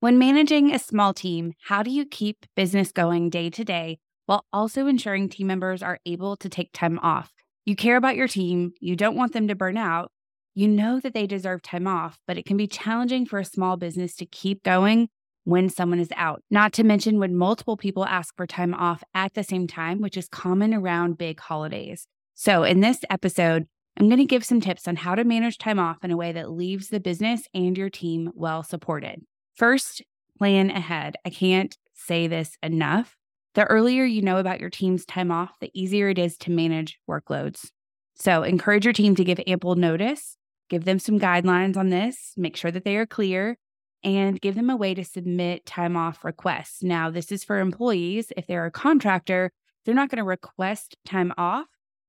When managing a small team, how do you keep business going day to day while also ensuring team members are able to take time off? You care about your team, you don't want them to burn out, you know that they deserve time off, but it can be challenging for a small business to keep going when someone is out. Not to mention when multiple people ask for time off at the same time, which is common around big holidays. So, in this episode, I'm going to give some tips on how to manage time off in a way that leaves the business and your team well supported. First, plan ahead. I can't say this enough. The earlier you know about your team's time off, the easier it is to manage workloads. So, encourage your team to give ample notice, give them some guidelines on this, make sure that they are clear, and give them a way to submit time off requests. Now, this is for employees. If they're a contractor, they're not going to request time off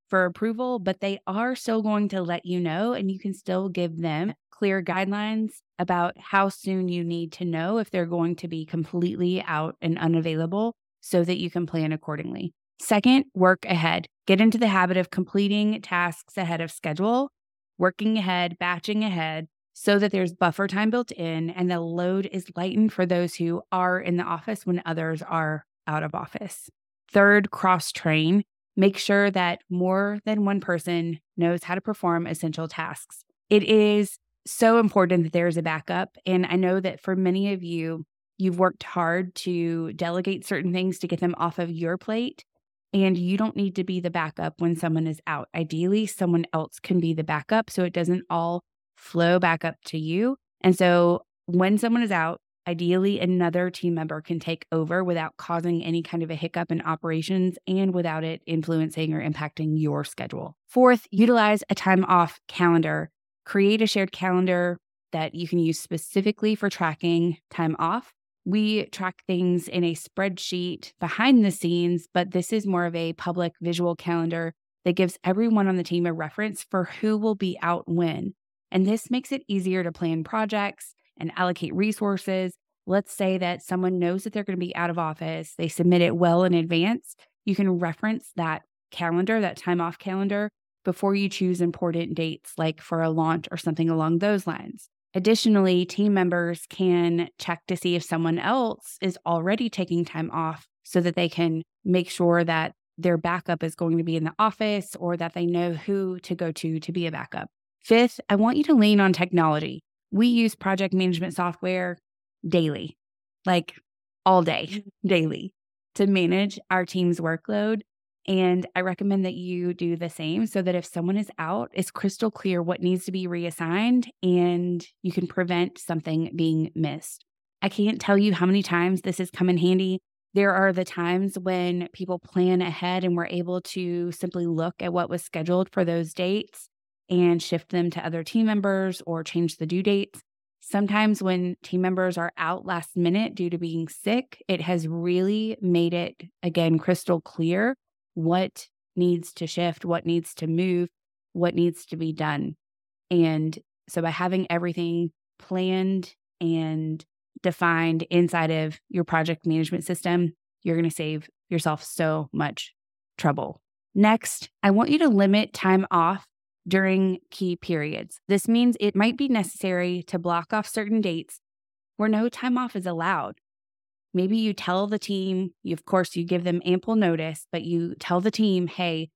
for approval, but they are still going to let you know, and you can still give them clear guidelines about how soon you need to know if they're going to be completely out and unavailable so that you can plan accordingly. Second, work ahead. Get into the habit of completing tasks ahead of schedule, working ahead, batching ahead, so that there's buffer time built in and the load is lightened for those who are in the office when others are out of office. Third, cross train. Make sure that more than one person knows how to perform essential tasks. It is so important that there's a backup. And I know that for many of you, you've worked hard to delegate certain things to get them off of your plate. And you don't need to be the backup when someone is out. Ideally, someone else can be the backup so it doesn't all flow back up to you. And so when someone is out, ideally another team member can take over without causing any kind of a hiccup in operations and without it influencing or impacting your schedule. Fourth, utilize a time off calendar create a shared calendar that you can use specifically for tracking time off. We track things in a spreadsheet behind the scenes, but this is more of a public visual calendar that gives everyone on the team a reference for who will be out when. And this makes it easier to plan projects and allocate resources. Let's say that someone knows that they're going to be out of office, they submit it well in advance. You can reference that calendar, that time off calendar, before you choose important dates, like for a launch or something along those lines. Additionally, team members can check to see if someone else is already taking time off so that they can make sure that their backup is going to be in the office or that they know who to go to to be a backup. Fifth, I want you to lean on technology. We use project management software daily, like all day, mm-hmm. daily, to manage our team's workload and I recommend that you do the same so that if someone is out, it's crystal clear what needs to be reassigned and you can prevent something being missed. I can't tell you how many times this has come in handy. There are the times when people plan ahead and we're able to simply look at what was scheduled for those dates and shift them to other team members or change the due dates. Sometimes, when team members are out last minute due to being sick, it has really made it, again, crystal clear what needs to shift, what needs to move, what needs to be done. And so by having everything planned and defined inside of your project management system, you're going to save yourself so much trouble. Next, I want you to limit time off during key periods. This means it might be necessary to block off certain dates where no time off is allowed. Maybe you tell the team, you, of course, you give them ample notice, but you tell the team, hey,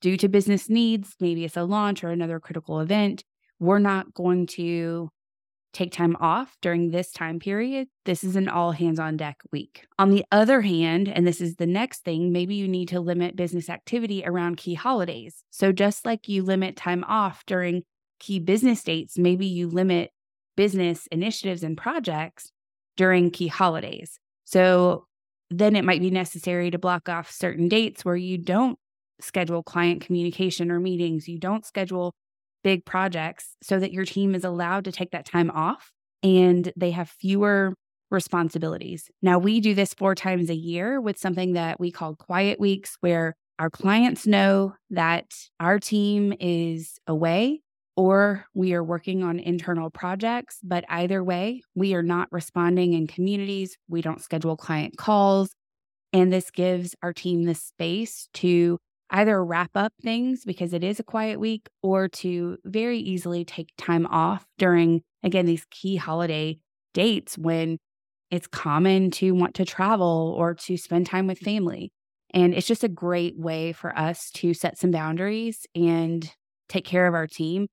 due to business needs, maybe it's a launch or another critical event, we're not going to take time off during this time period, this is an all hands on deck week. On the other hand, and this is the next thing, maybe you need to limit business activity around key holidays. So, just like you limit time off during key business dates, maybe you limit business initiatives and projects during key holidays. So, then it might be necessary to block off certain dates where you don't schedule client communication or meetings, you don't schedule big projects so that your team is allowed to take that time off and they have fewer responsibilities. Now, we do this four times a year with something that we call quiet weeks, where our clients know that our team is away or we are working on internal projects. But either way, we are not responding in communities. We don't schedule client calls. And this gives our team the space to either wrap up things because it is a quiet week or to very easily take time off during, again, these key holiday dates when it's common to want to travel or to spend time with family. And it's just a great way for us to set some boundaries and take care of our team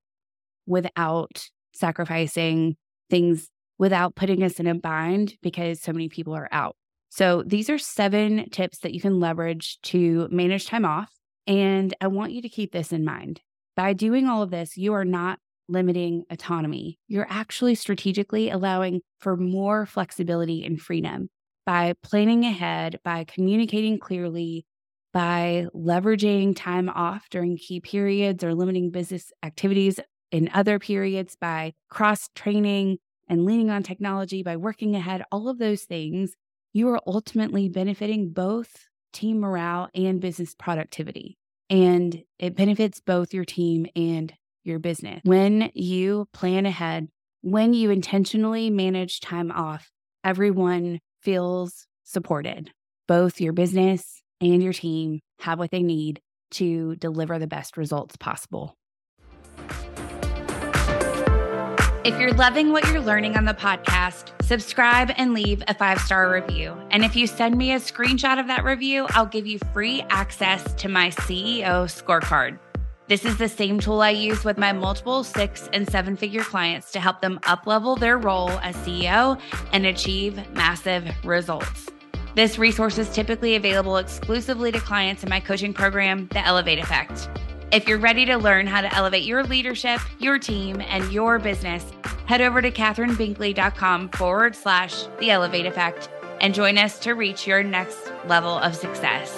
without sacrificing things, without putting us in a bind because so many people are out. So, these are seven tips that you can leverage to manage time off and I want you to keep this in mind. By doing all of this, you are not limiting autonomy. You're actually strategically allowing for more flexibility and freedom by planning ahead, by communicating clearly, by leveraging time off during key periods or limiting business activities in other periods, by cross training and leaning on technology, by working ahead, all of those things, you are ultimately benefiting both team morale and business productivity. And it benefits both your team and your business. When you plan ahead, when you intentionally manage time off, everyone feels supported. Both your business and your team have what they need to deliver the best results possible. If you're loving what you're learning on the podcast, subscribe and leave a five star review. And if you send me a screenshot of that review, I'll give you free access to my CEO scorecard. This is the same tool I use with my multiple six and seven figure clients to help them uplevel their role as CEO and achieve massive results. This resource is typically available exclusively to clients in my coaching program, The Elevate Effect. If you're ready to learn how to elevate your leadership, your team, and your business, head over to kathrynbinkley.com forward slash the elevate effect and join us to reach your next level of success.